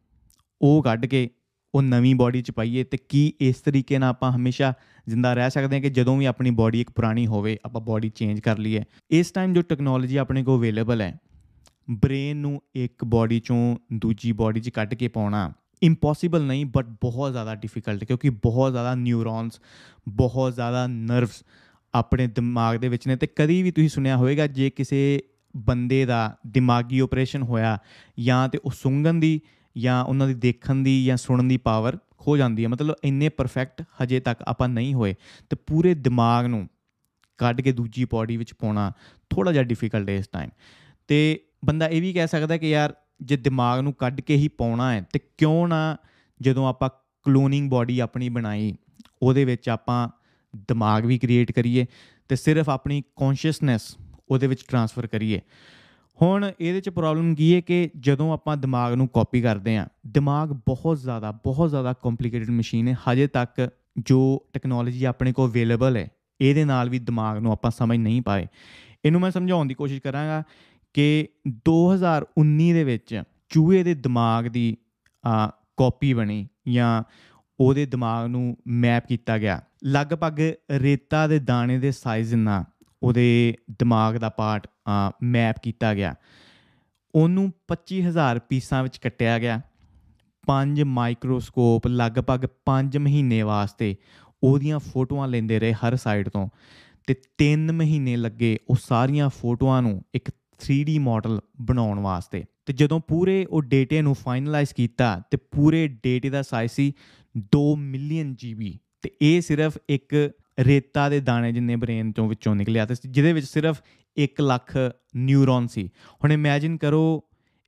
Speaker 1: ਉਹ ਕੱਢ ਕੇ ਉਹ ਨਵੀਂ ਬਾਡੀ 'ਚ ਪਾਈਏ ਤੇ ਕੀ ਇਸ ਤਰੀਕੇ ਨਾਲ ਆਪਾਂ ਹਮੇਸ਼ਾ ਜ਼ਿੰਦਾ ਰਹਿ ਸਕਦੇ ਹਾਂ ਕਿ ਜਦੋਂ ਵੀ ਆਪਣੀ ਬਾਡੀ ਇੱਕ ਪੁਰਾਣੀ ਹੋਵੇ, ਆਪਾਂ ਬਾਡੀ ਚੇਂਜ ਕਰ ਲਈਏ। ਇਸ ਟਾਈਮ ਜੋ ਟੈਕਨੋਲੋਜੀ ਆਪਣੇ ਕੋਲ ਅਵੇਲੇਬਲ ਹੈ ਬ੍ਰੇਨ ਨੂੰ ਇੱਕ ਬਾਡੀ ਚੋਂ ਦੂਜੀ ਬਾਡੀ 'ਚ ਕੱਢ ਕੇ ਪਾਉਣਾ ਇੰਪੋਸੀਬਲ ਨਹੀਂ ਬਟ ਬਹੁਤ ਜ਼ਿਆਦਾ ਡਿਫਿਕਲਟ ਕਿਉਂਕਿ ਬਹੁਤ ਜ਼ਿਆਦਾ ਨਿਊਰੋਨਸ ਬਹੁਤ ਜ਼ਿਆਦਾ ਨਰਵਸ ਆਪਣੇ ਦਿਮਾਗ ਦੇ ਵਿੱਚ ਨੇ ਤੇ ਕਦੀ ਵੀ ਤੁਸੀਂ ਸੁਣਿਆ ਹੋਵੇਗਾ ਜੇ ਕਿਸੇ ਬੰਦੇ ਦਾ ਦਿਮਾਗੀ ਆਪਰੇਸ਼ਨ ਹੋਇਆ ਜਾਂ ਤੇ ਉਹ ਸੁੰਘਣ ਦੀ ਜਾਂ ਉਹਨਾਂ ਦੀ ਦੇਖਣ ਦੀ ਜਾਂ ਸੁਣਨ ਦੀ ਪਾਵਰ ਖੋ ਜਾਂਦੀ ਹੈ ਮਤਲਬ ਇੰਨੇ ਪਰਫੈਕਟ ਹਜੇ ਤੱਕ ਆਪਾਂ ਨਹੀਂ ਹੋਏ ਤੇ ਪੂਰੇ ਦਿਮਾਗ ਨੂੰ ਕੱਢ ਕੇ ਦੂਜੀ ਬਾਡੀ ਵਿੱਚ ਪਾਉਣਾ ਥੋੜਾ ਜਿਹਾ ਡਿਫਿਕਲਟ ਹੈ ਇਸ ਟਾਈਮ ਤੇ ਬੰਦਾ ਇਹ ਵੀ ਕਹਿ ਸਕਦਾ ਕਿ ਯਾਰ ਜੇ ਦਿਮਾਗ ਨੂੰ ਕੱਢ ਕੇ ਹੀ ਪਾਉਣਾ ਹੈ, ਤੇ ਕਿਉਂ ਨਾ ਜਦੋਂ ਆਪਾਂ ਕਲੋਨਿੰਗ ਬਾਡੀ ਆਪਣੀ ਬਣਾਈ, ਉਹਦੇ ਵਿੱਚ ਆਪਾਂ ਦਿਮਾਗ ਵੀ ਕ੍ਰੀਏਟ ਕਰੀਏ ਤੇ ਸਿਰਫ ਆਪਣੀ ਕੌਨਸ਼ੀਅਸਨੈਸ ਉਹਦੇ ਵਿੱਚ ਟਰਾਂਸਫਰ ਕਰੀਏ। ਹੁਣ ਇਹਦੇ ਚ ਪ੍ਰੋਬਲਮ ਕੀ ਹੈ ਕਿ ਜਦੋਂ ਆਪਾਂ ਦਿਮਾਗ ਨੂੰ ਕਾਪੀ ਕਰਦੇ ਆ ਦਿਮਾਗ ਬਹੁਤ ਜ਼ਿਆਦਾ ਬਹੁਤ ਜ਼ਿਆਦਾ ਕੰਪਲਿਕੇਟਡ ਮਸ਼ੀਨ ਹੈ। ਹਜੇ ਤੱਕ ਜੋ ਟੈਕਨੋਲੋਜੀ ਆਪਣੇ ਕੋਲ ਅਵੇਲੇਬਲ ਹੈ, ਇਹਦੇ ਨਾਲ ਵੀ ਦਿਮਾਗ ਨੂੰ ਆਪਾਂ ਸਮਝ ਨਹੀਂ ਪਾਏ। ਇਹਨੂੰ ਮੈਂ ਸਮਝਾਉਣ ਦੀ ਕੋਸ਼ਿਸ਼ ਕਰਾਂਗਾ ਕਿ 2019 ਦੇ ਵਿੱਚ ਚੂਹੇ ਦੇ ਦਿਮਾਗ ਦੀ ਕਾਪੀ ਬਣੀ ਜਾਂ ਉਹਦੇ ਦਿਮਾਗ ਨੂੰ ਮੈਪ ਕੀਤਾ ਗਿਆ। ਲਗਭਗ ਰੇਤਾ ਦੇ ਦਾਣੇ ਦੇ ਸਾਈਜ਼ ਨਾਲ ਉਹਦੇ ਦਿਮਾਗ ਦਾ ਪਾਰਟ ਮੈਪ ਕੀਤਾ ਗਿਆ। ਉਹਨੂੰ 25000 ਪੀਸਾਂ ਵਿੱਚ ਕੱਟਿਆ ਗਿਆ। ਪੰਜ ਮਾਈਕਰੋਸਕੋਪ ਲਗਭਗ 5 ਮਹੀਨੇ ਵਾਸਤੇ ਉਹਦੀਆਂ ਫੋਟੋਆਂ ਲੈਂਦੇ ਰਹੇ ਹਰ ਸਾਈਡ ਤੋਂ। ਤੇ 3 ਮਹੀਨੇ ਲੱਗੇ ਉਹ ਸਾਰੀਆਂ ਫੋਟੋਆਂ ਨੂੰ ਇੱਕ 3D ਮਾਡਲ ਬਣਾਉਣ ਵਾਸਤੇ। ਤੇ ਜਦੋਂ ਪੂਰੇ ਉਹ ਡੇਟੇ ਨੂੰ ਫਾਈਨਲਾਈਜ਼ ਕੀਤਾ ਤੇ ਪੂਰੇ ਡੇਟੇ ਦਾ ਸਾਈਜ਼ ਸੀ 2 ਮਿਲੀਅਨ ਜੀਬੀ ਤੇ ਇਹ ਸਿਰਫ ਇੱਕ ਰੇਤਾ ਦੇ ਦਾਣੇ ਜਿੰਨੇ ਬ੍ਰੇਨ ਤੋਂ ਵਿੱਚੋਂ ਨਿਕਲਿਆ ਤੇ ਜਿਹਦੇ ਵਿੱਚ ਸਿਰਫ 1 ਲੱਖ ਨਿਊਰੋਨ ਸੀ। ਹੁਣ ਇਮੇਜਿਨ ਕਰੋ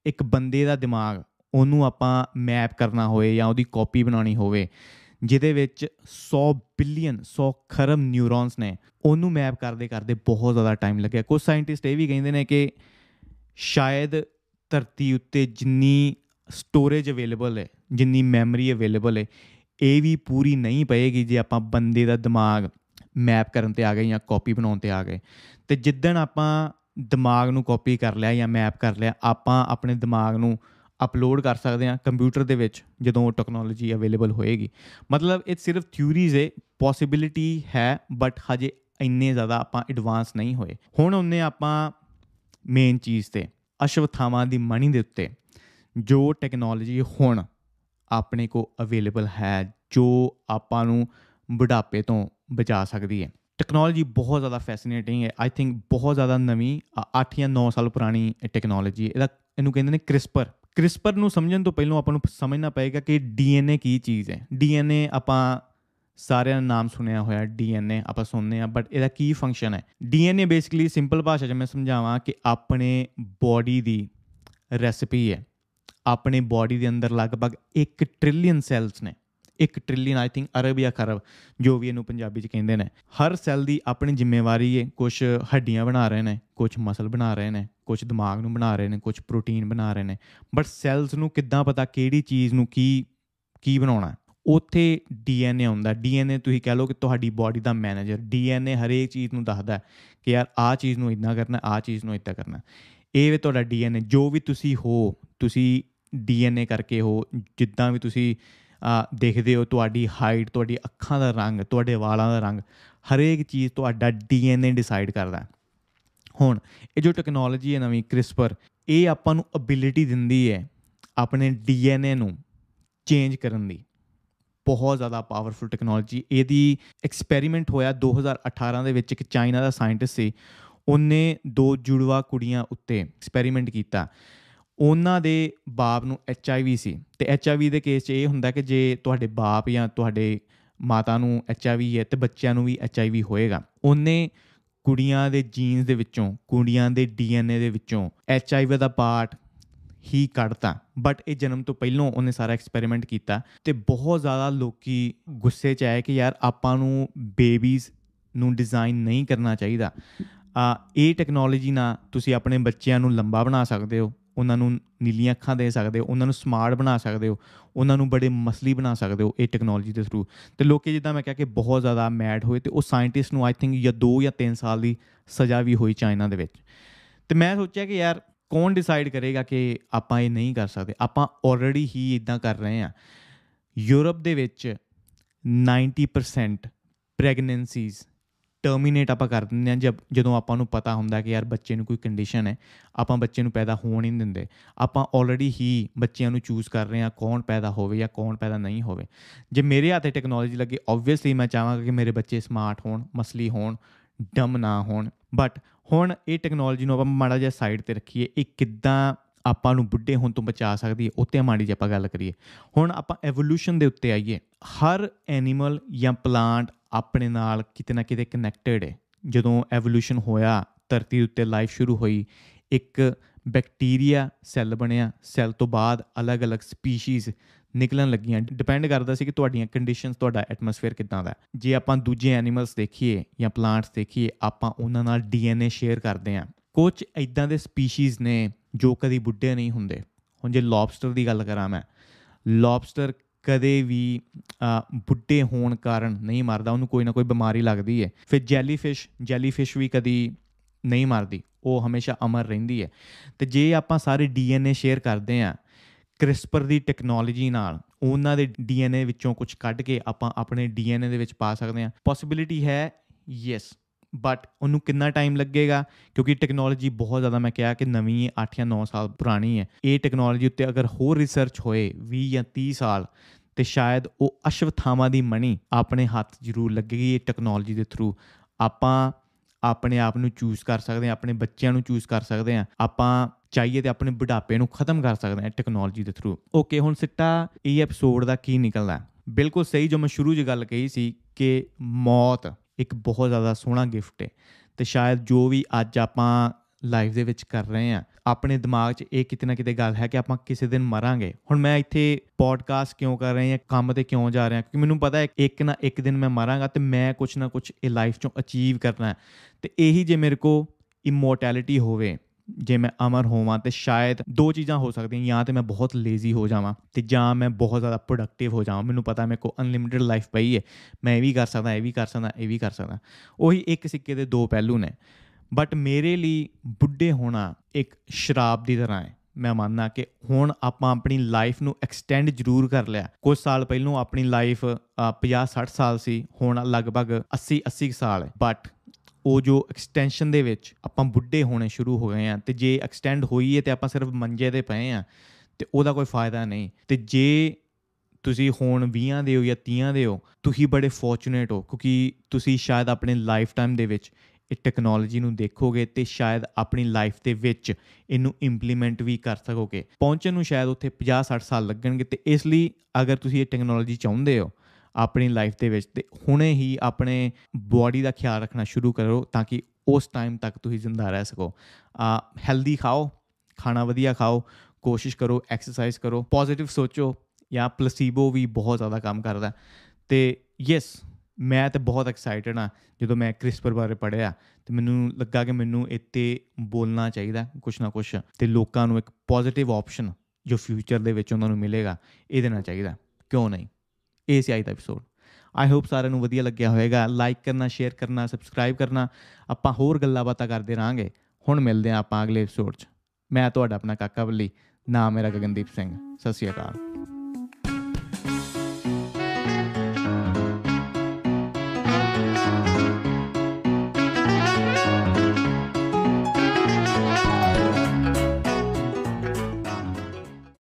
Speaker 1: ਇੱਕ ਬੰਦੇ ਦਾ ਦਿਮਾਗ, ਉਹਨੂੰ ਆਪਾਂ ਮੈਪ ਕਰਨਾ ਹੋਵੇ ਜਾਂ ਉਹਦੀ ਕਾਪੀ ਬਣਾਉਣੀ ਹੋਵੇ। ਜਿਹਦੇ ਵਿੱਚ 100 ਬਿਲੀਅਨ 100 ਖਰਬ ਨਿਊਰੋਨਸ ਨੇ, ਉਹਨੂੰ ਮੈਪ ਕਰਦੇ ਕਰਦੇ ਬਹੁਤ ਜ਼ਿਆਦਾ ਟਾਈਮ ਲੱਗਿਆ। ਕੁਝ ਸਾਇੰਟਿਸਟ ਇਹ ਵੀ ਕਹਿੰਦੇ ਨੇ ਕਿ ਸ਼ਾਇਦ ਧਰਤੀ ਉੱਤੇ ਜਿੰਨੀ ਸਟੋਰੇਜ ਅਵੇਲੇਬਲ ਹੈ, ਜਿੰਨੀ ਮੈਮਰੀ ਅਵੇਲੇਬਲ ਹੈ, ਇਹ ਵੀ ਪੂਰੀ ਨਹੀਂ ਪਏਗੀ ਜੇ ਆਪਾਂ ਬੰਦੇ ਦਾ ਦਿਮਾਗ ਮੈਪ ਕਰਨ ਤੇ ਆ ਗਏ ਜਾਂ ਕਾਪੀ ਬਣਾਉਣ ਤੇ ਆ ਗਏ। ਤੇ ਜਿੱਦਣ ਆਪਾਂ ਦਿਮਾਗ ਨੂੰ ਕਾਪੀ ਕਰ ਲਿਆ ਜਾਂ ਮੈਪ ਕਰ ਲਿਆ, ਆਪਾਂ ਆਪਣੇ ਦਿਮਾਗ ਨੂੰ ਅਪਲੋਡ ਕਰ ਸਕਦੇ ਹਾਂ ਕੰਪਿਊਟਰ ਦੇ ਵਿੱਚ ਜਦੋਂ ਉਹ ਟੈਕਨੋਲੋਜੀ ਅਵੇਲੇਬਲ ਹੋਏਗੀ। ਮਤਲਬ ਇਹ ਸਿਰਫ ਥਿਊਰੀਜ਼ ਹੈ ਪੋਸਿਬਿਲਿਟੀ ਹੈ ਬਟ ਹਜੇ ਇੰਨੇ ਜ਼ਿਆਦਾ ਆਪਾਂ ਐਡਵਾਂਸ ਨਹੀਂ ਹੋਏ। ਹੁਣ ਉਹਨੇ ਆਪਾਂ ਮੇਨ ਚੀਜ਼ ਤੇ ਅਸ਼ਵਥਾਵਾਂ ਦੀ ਮਣੀ ਦੇ ਉੱਤੇ, ਜੋ ਟੈਕਨੋਲੋਜੀ ਹੁਣ ਆਪਣੇ ਕੋ ਅਵੇਲੇਬਲ ਹੈ, ਜੋ ਆਪਾਂ ਨੂੰ ਬੁਢਾਪੇ ਤੋਂ ਬਚਾ ਸਕਦੀ ਹੈ। ਟੈਕਨੋਲੋਜੀ ਬਹੁਤ ਜ਼ਿਆਦਾ ਫੈਸੀਨੇਟਿੰਗ ਹੈ ਆਈ ਥਿੰਕ ਬਹੁਤ ਜ਼ਿਆਦਾ ਨਵੀਂ 8 ਜਾਂ 9 ਸਾਲ ਪੁਰਾਣੀ ਟੈਕਨੋਲੋਜੀ ਇਹਦਾ, ਇਹਨੂੰ ਕਹਿੰਦੇ ਨੇ ਕ੍ਰਿਸਪਰ ਕ੍ਰਿਸਪਰ ਨੂੰ ਸਮਝਣ ਤੋਂ ਪਹਿਲਾਂ ਆਪਾਂ ਨੂੰ ਸਮਝਣਾ ਪਏਗਾ ਕਿ ਡੀਐਨਏ ਕੀ ਚੀਜ਼ ਹੈ। ਡੀਐਨਏ ਆਪਾਂ ਸਾਰਿਆਂ ਦਾ ਨਾਮ ਸੁਣਿਆ ਹੋਇਆ, ਡੀਐਨਏ ਆਪਾਂ ਸੁਣਨੇ ਆ ਬਟ ਇਹਦਾ ਕੀ ਫੰਕਸ਼ਨ ਹੈ? ਡੀਐਨਏ ਬੇਸਿਕਲੀ ਸਿੰਪਲ ਭਾਸ਼ਾ 'ਚ ਮੈਂ ਸਮਝਾਵਾਂ ਕਿ ਆਪਣੇ ਬਾਡੀ ਦੀ ਰੈਸਿਪੀ ਹੈ। ਆਪਣੇ ਬਾਡੀ ਦੇ ਅੰਦਰ ਲਗਭਗ 1 ਟ੍ਰਿਲੀਅਨ ਸੈਲਸ ਨੇ। 1 ਟ੍ਰਿਲੀਅਨ ਆਈ ਥਿੰਕ ਅਰਬ ਜਾਂ ਖਰਬ, ਜੋ ਵੀ ਇਹਨੂੰ ਪੰਜਾਬੀ 'ਚ ਕਹਿੰਦੇ ਨੇ। ਹਰ ਸੈੱਲ ਦੀ ਆਪਣੀ ਜ਼ਿੰਮੇਵਾਰੀ ਹੈ ਕੁਝ ਹੱਡੀਆਂ ਬਣਾ ਰਹੇ ਨੇ ਕੁਝ ਮਸਲ ਬਣਾ ਰਹੇ ਨੇ ਕੁਝ ਦਿਮਾਗ ਨੂੰ ਬਣਾ ਰਹੇ ਨੇ ਕੁਝ ਪ੍ਰੋਟੀਨ ਬਣਾ ਰਹੇ ਨੇ। ਬਟ ਸੈਲਸ ਨੂੰ ਕਿੱਦਾਂ ਪਤਾ ਕਿਹੜੀ ਚੀਜ਼ ਨੂੰ ਕੀ ਕੀ ਬਣਾਉਣਾ? ਉੱਥੇ ਡੀਐਨਏ ਹੁੰਦਾ। ਡੀਐਨਏ ਤੁਸੀਂ ਕਹਿ ਲਓ ਕਿ ਤੁਹਾਡੀ ਬਾਡੀ ਦਾ ਮੈਨੇਜਰ ਡੀਐਨਏ ਹਰੇਕ ਚੀਜ਼ ਨੂੰ ਦੱਸਦਾ ਕਿ ਯਾਰ ਆਹ ਚੀਜ਼ ਨੂੰ ਇਦਾਂ ਕਰਨਾ, ਆਹ ਚੀਜ਼ ਨੂੰ ਇਦਾਂ ਕਰਨਾ। ਇਹ ਵੀ ਤੁਹਾਡਾ ਡੀਐਨਏ ਜੋ ਵੀ ਤੁਸੀਂ ਹੋ, ਤੁਸੀਂ ਡੀਐਨਏ ਕਰਕੇ ਹੋ, ਜਿੱਦਾਂ ਵੀ ਤੁਸੀਂ ਦੇਖਦੇ ਹੋ ਤੁਹਾਡੀ ਹਾਈਟ ਤੁਹਾਡੀ ਅੱਖਾਂ ਦਾ ਰੰਗ, ਤੁਹਾਡੇ ਵਾਲਾਂ ਦਾ ਰੰਗ, ਹਰੇਕ ਚੀਜ਼ ਤੁਹਾਡਾ ਡੀਐਨਏ ਡਿਸਾਈਡ ਕਰਦਾ ਹੁਣ, ਇਹ ਜੋ ਟੈਕਨੋਲੋਜੀ ਹੈ ਨਵੀਂ ਕ੍ਰਿਸਪਰ ਇਹ ਆਪਾਂ ਨੂੰ ਅਬਿਲਿਟੀ ਦਿੰਦੀ ਹੈ ਆਪਣੇ ਡੀਐਨਏ ਨੂੰ ਚੇਂਜ ਕਰਨ ਦੀ। ਬਹੁਤ ਜ਼ਿਆਦਾ ਪਾਵਰਫੁਲ ਟੈਕਨੋਲੋਜੀ ਇਹਦੀ ਐਕਸਪੈਰੀਮੈਂਟ ਹੋਇਆ 2018 ਦੇ ਵਿੱਚ, ਇੱਕ ਚਾਈਨਾ ਦਾ ਸਾਇੰਟਿਸਟ ਸੀ। ਉਹਨੇ ਦੋ ਜੁੜਵਾ ਕੁੜੀਆਂ ਉੱਤੇ ਐਕਸਪੈਰੀਮੈਂਟ ਕੀਤਾ। ਉਹਨਾਂ ਦੇ ਬਾਪ ਨੂੰ ਐਚ ਆਈ ਵੀ ਸੀ। ਤੇ ਐਚ ਆਈ ਵੀ ਦੇ ਕੇਸ 'ਚ ਇਹ ਹੁੰਦਾ ਕਿ ਜੇ ਤੁਹਾਡੇ ਬਾਪ ਜਾਂ ਤੁਹਾਡੇ ਮਾਤਾ ਨੂੰ ਐਚ ਆਈ ਵੀ ਹੈ ਤੇ ਬੱਚਿਆਂ ਨੂੰ ਵੀ ਐਚ ਆਈ ਵੀ ਹੋਏਗਾ। ਉਹਨੇ ਕੁੜੀਆਂ ਦੇ ਜੀਨਸ ਦੇ ਵਿੱਚੋਂ, ਕੁੜੀਆਂ ਦੇ ਡੀਐਨਏ ਦੇ ਵਿੱਚੋਂ H I we the part ਹੀ ਕੱਢਤਾ। ਬਟ ਇਹ ਜਨਮ ਤੋਂ ਪਹਿਲਾਂ ਉਹਨੇ ਸਾਰਾ ਐਕਸਪੈਰੀਮੈਂਟ ਕੀਤਾ ਤੇ ਬਹੁਤ ਜ਼ਿਆਦਾ ਲੋਕੀ ਗੁੱਸੇ 'ਚ ਆਏ ਕਿ ਯਾਰ ਆਪਾਂ ਨੂੰ ਬੇਬੀਜ਼ ਨੂੰ ਡਿਜ਼ਾਈਨ ਨਹੀਂ ਕਰਨਾ ਚਾਹੀਦਾ। ਆ ਇਹ ਟੈਕਨੋਲੋਜੀ ਨਾਲ ਤੁਸੀਂ ਆਪਣੇ ਬੱਚਿਆਂ ਨੂੰ ਲੰਬਾ ਬਣਾ ਸਕਦੇ ਹੋ। ਉਹਨਾਂ ਨੂੰ ਨੀਲੀਆਂ ਅੱਖਾਂ ਦੇ ਸਕਦੇ ਹੋ, ਉਹਨਾਂ ਨੂੰ ਸਮਾਰਟ ਬਣਾ ਸਕਦੇ ਹੋ, ਉਹਨਾਂ ਨੂੰ ਬੜੇ ਮਸਲੀ ਬਣਾ ਸਕਦੇ ਹੋ ਇਹ ਟੈਕਨੋਲੋਜੀ ਦੇ ਥਰੂ ਤੇ ਲੋਕੀ ਜਿੱਦਾਂ ਮੈਂ ਕਿਹਾ ਕਿ ਬਹੁਤ ਜ਼ਿਆਦਾ ਮੈਡ ਹੋਏ ਤੇ ਉਹ ਸਾਇੰਟਿਸਟ ਨੂੰ ਆਈ ਥਿੰਕ ਜਾਂ 2 ਜਾਂ 3 ਸਾਲ ਦੀ ਸਜ਼ਾ ਵੀ ਹੋਈ ਚਾਈਨਾ ਦੇ ਵਿੱਚ। ਤੇ ਮੈਂ ਸੋਚਿਆ ਕਿ ਯਾਰ ਕੌਣ ਡਿਸਾਈਡ ਕਰੇਗਾ ਕਿ ਆਪਾਂ ਇਹ ਨਹੀਂ ਕਰ ਸਕਦੇ? ਆਪਾਂ ਆਲਰੇਡੀ ਹੀ ਇਦਾਂ ਕਰ ਰਹੇ ਹਾਂ। ਯੂਰਪ ਦੇ ਵਿੱਚ 90% ਪ੍ਰੈਗਨੈਂਸੀਜ਼ ਟਰਮੀਨੇਟ ਆਪਾਂ ਕਰ ਦਿੰਦੇ ਹਾਂ ਜਦ ਜਦੋਂ ਆਪਾਂ ਨੂੰ ਪਤਾ ਹੁੰਦਾ ਕਿ ਯਾਰ ਬੱਚੇ ਨੂੰ ਕੋਈ ਕੰਡੀਸ਼ਨ ਹੈ, ਆਪਾਂ ਬੱਚੇ ਨੂੰ ਪੈਦਾ ਹੋਣ ਹੀ ਨਹੀਂ ਦਿੰਦੇ। ਆਪਾਂ ਆਲਰੇਡੀ ਹੀ ਬੱਚਿਆਂ ਨੂੰ ਚੂਜ਼ ਕਰ ਰਹੇ ਹਾਂ ਕੌਣ ਪੈਦਾ ਹੋਵੇ ਜਾਂ ਕੌਣ ਪੈਦਾ ਨਹੀਂ ਹੋਵੇ। ਜੇ ਮੇਰੇ ਹੱਥੇ ਟੈਕਨੋਲੋਜੀ ਲੱਗੇ ਆਬਵੀਅਸਲੀ ਮੈਂ ਚਾਹਾਂਗਾ ਕਿ ਮੇਰੇ ਬੱਚੇ ਸਮਾਰਟ ਹੋਣ, ਮਸਲੀ ਹੋਣ ਡਮ ਨਾ ਹੋਣ। ਬਟ ਹੁਣ ਇਹ ਟੈਕਨੋਲੋਜੀ ਨੂੰ ਆਪਾਂ ਮਾੜਾ ਜਿਹਾ ਸਾਈਡ ਤੇ ਰੱਖੀਏ, ਇਹ ਕਿੱਦਾਂ ਆਪਾਂ ਨੂੰ ਬੁੱਢੇ ਹੋਣ ਤੋਂ ਬਚਾ ਸਕਦੀ ਹੈ ਉੱਤੇ ਮਾੜੀ ਜਿਹੀ ਆਪਾਂ ਗੱਲ ਕਰੀਏ। ਹੁਣ ਆਪਾਂ ਐਵੋਲੂਸ਼ਨ ਦੇ ਉੱਤੇ ਆਈਏ, ਹਰ ਐਨੀਮਲ ਜਾਂ ਪਲਾਂਟ ਆਪਣੇ ਨਾਲ ਕਿਤੇ ਨਾ ਕਿਤੇ ਕਨੈਕਟਡ ਹੈ। ਜਦੋਂ ਐਵੋਲੂਸ਼ਨ ਹੋਇਆ, ਧਰਤੀ ਉੱਤੇ ਲਾਈਫ ਸ਼ੁਰੂ ਹੋਈ, ਇੱਕ ਬੈਕਟੀਰੀਆ ਸੈੱਲ ਬਣਿਆ। ਸੈੱਲ ਤੋਂ ਬਾਅਦ ਅਲੱਗ-ਅਲੱਗ ਸਪੀਸੀਜ਼ ਨਿਕਲਣ ਲੱਗੀਆਂ। ਡਿਪੈਂਡ ਕਰਦਾ ਸੀ ਕਿ ਤੁਹਾਡੀਆਂ ਕੰਡੀਸ਼ਨਸ ਤੁਹਾਡਾ ਐਟਮੋਸਫੇਅਰ ਕਿਦਾਂ ਦਾ ਜੇ ਆਪਾਂ ਦੂਜੇ ਐਨੀਮਲਸ ਦੇਖੀਏ ਜਾਂ ਪਲਾਂਟਸ ਦੇਖੀਏ, ਆਪਾਂ ਉਹਨਾਂ ਨਾਲ ਡੀਐਨਏ ਸ਼ੇਅਰ ਕਰਦੇ ਹਾਂ। ਕੁਝ ਇਦਾਂ ਦੇ ਸਪੀਸੀਜ਼ ਨੇ ਜੋ ਕਦੀ ਬੁੱਢੇ ਨਹੀਂ ਹੁੰਦੇ। ਹੁਣ ਜੇ ਲੌਬਸਟਰ ਦੀ ਗੱਲ ਕਰਾਂ ਮੈਂ ਲੌਬਸਟਰ ਕਦੇ ਵੀ ਬੁੱਢੇ ਹੋਣ ਕਾਰਨ ਨਹੀਂ ਮਰਦਾ, ਉਹਨੂੰ ਕੋਈ ਨਾ ਕੋਈ ਬਿਮਾਰੀ ਲੱਗਦੀ ਹੈ ਫਿਰ ਜੈਲੀਫਿਸ਼ ਜੈਲੀਫਿਸ਼ ਵੀ ਕਦੀ ਨਹੀਂ ਮਰਦੀ, ਉਹ ਹਮੇਸ਼ਾ ਅਮਰ ਰਹਿੰਦੀ ਹੈ ਤੇ ਜੇ ਆਪਾਂ ਸਾਰੇ ਡੀਐਨਏ ਸ਼ੇਅਰ ਕਰਦੇ ਆ, ਕ੍ਰਿਸਪਰ ਦੀ ਟੈਕਨੋਲੋਜੀ ਨਾਲ, ਉਹਨਾਂ ਦੇ ਡੀਐਨਏ ਵਿੱਚੋਂ ਕੁਝ ਕੱਢ ਕੇ ਆਪਾਂ ਆਪਣੇ ਡੀਐਨਏ ਦੇ ਵਿੱਚ ਪਾ ਸਕਦੇ ਆ। ਪੋਸਿਬਿਲਿਟੀ ਹੈ, ਯੈਸ, ਬਟ ਉਹਨੂੰ ਕਿੰਨਾ ਟਾਈਮ ਲੱਗੇਗਾ? ਕਿਉਂਕਿ ਟੈਕਨੋਲੋਜੀ ਬਹੁਤ ਜ਼ਿਆਦਾ, ਮੈਂ ਕਿਹਾ ਕਿ ਨਵੀਂ ਹੈ 8 ਜਾਂ 9 ਸਾਲ ਪੁਰਾਣੀ ਹੈ ਇਹ ਟੈਕਨੋਲੋਜੀ ਉੱਤੇ ਅਗਰ ਹੋਰ ਰਿਸਰਚ ਹੋਏ 20 ਜਾਂ 30 ਸਾਲ ਤੇ ਸ਼ਾਇਦ ਉਹ ਅਸ਼ਵਥਾਮਾ ਦੀ ਮਣੀ ਆਪਣੇ ਹੱਥ ਜ਼ਰੂਰ ਲੱਗੇਗੀ ਇਹ ਟੈਕਨੋਲੋਜੀ ਦੇ ਥਰੂ ਆਪਾਂ ਆਪਣੇ ਆਪ ਨੂੰ ਚੂਜ਼ ਕਰ ਸਕਦੇ ਆ ਆਪਣੇ ਬੱਚਿਆਂ ਨੂੰ ਚੂਜ਼ ਕਰ ਸਕਦੇ ਆ ਆਪਾਂ ਚਾਹੀਏ ਤੇ ਆਪਣੇ ਬੁਢਾਪੇ ਨੂੰ ਖਤਮ ਕਰ ਸਕਦੇ ਆ ਟੈਕਨੋਲੋਜੀ ਦੇ ਥਰੂ ਓਕੇ ਹੁਣ ਸਿੱਟਾ ਇਹ ਐਪੀਸੋਡ ਦਾ ਕੀ ਨਿਕਲਦਾ ਬਿਲਕੁਲ ਸਹੀ ਜੋ ਮੈਂ ਸ਼ੁਰੂ 'ਚ ਗੱਲ ਕਹੀ ਸੀ ਕਿ ਮੌਤ ਇੱਕ ਬਹੁਤ ਜ਼ਿਆਦਾ ਸੋਹਣਾ ਗਿਫਟ ਹੈ। ਤੇ ਸ਼ਾਇਦ ਜੋ ਵੀ ਅੱਜ ਆਪਾਂ ਲਾਈਫ ਦੇ ਵਿੱਚ ਕਰ ਰਹੇ ਆ ਆਪਣੇ ਦਿਮਾਗ 'ਚ ਇਹ ਕਿਤੇ ਨਾ ਕਿਤੇ ਗੱਲ ਹੈ ਕਿ ਆਪਾਂ ਕਿਸੇ ਦਿਨ ਮਰਾਂਗੇ। ਹੁਣ ਮੈਂ ਇੱਥੇ ਪੋਡਕਾਸਟ ਕਿਉਂ ਕਰ ਰਿਹਾ ਹਾਂ ਕੰਮ ਤੇ ਕਿਉਂ ਜਾ ਰਿਹਾ? ਕਿਉਂਕਿ ਮੈਨੂੰ ਪਤਾ ਹੈ ਇੱਕ ਨਾ ਇੱਕ ਦਿਨ ਮੈਂ ਮਰਾਂਗਾ ਤੇ ਮੈਂ ਕੁਝ ਨਾ ਕੁਝ ਇਹ ਲਾਈਫ 'ਚੋਂ ਅਚੀਵ ਕਰਨਾ ਹੈ। ਤੇ ਇਹੀ ਜੇ ਮੇਰੇ ਕੋ ਇਮੋਰਟੈਲਿਟੀ ਹੋਵੇ, ਜੇ ਮੈਂ ਅਮਰ ਹੋਵਾਂ ਤੇ ਸ਼ਾਇਦ ਦੋ ਚੀਜ਼ਾਂ ਹੋ ਸਕਦੀਆਂ, ਜਾਂ ਤੇ ਮੈਂ ਬਹੁਤ ਲੇਜ਼ੀ ਹੋ ਜਾਵਾਂ ਤੇ ਜਾਂ ਮੈਂ ਬਹੁਤ ਜ਼ਿਆਦਾ ਪ੍ਰੋਡਕਟਿਵ ਹੋ ਜਾਵਾਂ। ਮੈਨੂੰ ਪਤਾ ਮੇਰੇ ਕੋ ਅਨਲਿਮਿਟਿਡ ਲਾਈਫ ਪਈ ਹੈ। ਮੈਂ ਇਹ ਵੀ ਕਰ ਸਕਦਾ, ਇਹ ਵੀ ਕਰ ਸਕਦਾ, ਇਹ ਵੀ ਕਰ ਸਕਦਾ। ਉਹੀ ਇੱਕ ਸਿੱਕੇ ਦੇ ਦੋ ਪਹਿਲੂ ਨੇ। ਬਟ ਮੇਰੇ ਲਈ ਬੁੱਢੇ ਹੋਣਾ ਇੱਕ ਸ਼ਰਾਬ ਦੀ ਤਰ੍ਹਾਂ ਹੈ। ਮੈਂ ਮੰਨਦਾ ਕਿ ਹੁਣ ਆਪਾਂ ਆਪਣੀ ਲਾਈਫ ਨੂੰ ਐਕਸਟੈਂਡ ਜ਼ਰੂਰ ਕਰ ਲਿਆ। ਕੁਝ ਸਾਲ ਪਹਿਲਾਂ ਆਪਣੀ ਲਾਈਫ 50 60 ਸਾਲ ਸੀ, ਹੁਣ ਲਗਭਗ 80 80 ਸਾਲ ਹੈ। ਬਟ ਉਹ ਜੋ ਐਕਸਟੈਂਸ਼ਨ ਦੇ ਵਿੱਚ ਆਪਾਂ ਬੁੱਢੇ ਹੋਣੇ ਸ਼ੁਰੂ ਹੋ ਗਏ ਆ ਤੇ ਜੇ ਐਕਸਟੈਂਡ ਹੋਈ ਹੈ ਤੇ ਆਪਾਂ ਸਿਰਫ ਮੰਜੇ ਤੇ ਪਏ ਆ ਤੇ ਉਹਦਾ ਕੋਈ ਫਾਇਦਾ ਨਹੀਂ। ਤੇ ਜੇ ਤੁਸੀਂ ਹੁਣ 20 ਦੇ ਹੋ ਜਾਂ 30 ਦੇ ਹੋ, ਤੁਸੀਂ ਬੜੇ ਫੋਰਚੂਨੇਟ ਹੋ ਕਿਉਂਕਿ ਤੁਸੀਂ ਸ਼ਾਇਦ ਆਪਣੇ ਲਾਈਫ ਟਾਈਮ ਦੇ ਵਿੱਚ ਇਹ ਟੈਕਨੋਲੋਜੀ ਨੂੰ ਦੇਖੋਗੇ ਤੇ ਸ਼ਾਇਦ ਆਪਣੀ ਲਾਈਫ ਦੇ ਵਿੱਚ ਇਹਨੂੰ ਇੰਪਲੀਮੈਂਟ ਵੀ ਕਰ ਸਕੋਗੇ। ਪਹੁੰਚਣ ਨੂੰ ਸ਼ਾਇਦ ਉੱਥੇ 50 60 ਸਾਲ ਲੱਗਣਗੇ ਤੇ ਇਸ ਲਈ ਅਗਰ ਤੁਸੀਂ ਇਹ ਟੈਕਨੋਲੋਜੀ ਚਾਹੁੰਦੇ ਹੋ ਆਪਣੀ ਲਾਈਫ ਦੇ ਵਿੱਚ, ਤੇ ਹੁਣੇ ਹੀ ਆਪਣੇ ਬਾਡੀ ਦਾ ਖਿਆਲ ਰੱਖਣਾ ਸ਼ੁਰੂ ਕਰੋ ਤਾਂ ਕਿ ਉਸ ਟਾਈਮ ਤੱਕ ਤੁਸੀਂ ਜ਼ਿੰਦਾ ਰਹਿ ਸਕੋ। ਆ ਹੈਲਦੀ ਖਾਓ, ਖਾਣਾ ਵਧੀਆ ਖਾਓ, ਕੋਸ਼ਿਸ਼ ਕਰੋ ਐਕਸਰਸਾਈਜ਼ ਕਰੋ ਪੋਜ਼ਿਟਿਵ ਸੋਚੋ ਜਾਂ ਪਲੇਸੀਬੋ ਵੀ ਬਹੁਤ ਜ਼ਿਆਦਾ ਕੰਮ ਕਰਦਾ। ਤੇ ਯੈਸ ਮੈਂ ਤੇ ਬਹੁਤ ਐਕਸਾਈਟਡ ਆ ਜਦੋਂ ਮੈਂ ਕ੍ਰਿਸਪਰ ਬਾਰੇ ਪੜਿਆ ਤੇ ਮੈਨੂੰ ਲੱਗਾ ਕਿ ਮੈਨੂੰ ਇੱਥੇ ਬੋਲਣਾ ਚਾਹੀਦਾ ਕੁਛ ਨਾ ਕੁਛ ਤੇ ਲੋਕਾਂ ਨੂੰ ਇੱਕ ਪੋਜ਼ਿਟਿਵ ਆਪਸ਼ਨ ਜੋ ਫਿਊਚਰ ਦੇ ਵਿੱਚ ਉਹਨਾਂ ਨੂੰ ਮਿਲੇਗਾ, ਇਹ ਦੇਣਾ ਚਾਹੀਦਾ। ਕਿਉਂ ਨਹੀਂ? ਇਹ ਸੀ ਅੱਜ ਦਾ ਐਪੀਸੋਡ ਆਈ ਹੋਪ ਸਾਰਿਆਂ ਨੂੰ ਵਧੀਆ ਲੱਗਿਆ ਹੋਵੇਗਾ। ਲਾਈਕ ਕਰਨਾ ਸ਼ੇਅਰ ਕਰਨਾ ਸਬਸਕ੍ਰਾਈਬ ਕਰਨਾ। ਆਪਾਂ ਹੋਰ ਗੱਲਾਂ ਬਾਤਾਂ ਕਰਦੇ ਰਾਂਗੇ ਹੁਣ ਮਿਲਦੇ ਆਂ ਆਪਾਂ ਅਗਲੇ ਐਪੀਸੋਡ 'ਚ। ਮੈਂ ਤੁਹਾਡਾ ਆਪਣਾ ਕਾਕਾ ਬੱਲੀ, ਨਾਮ ਮੇਰਾ ਗਗਨਦੀਪ ਸਿੰਘ। ਸਤਿ ਸ਼੍ਰੀ ਅਕਾਲ।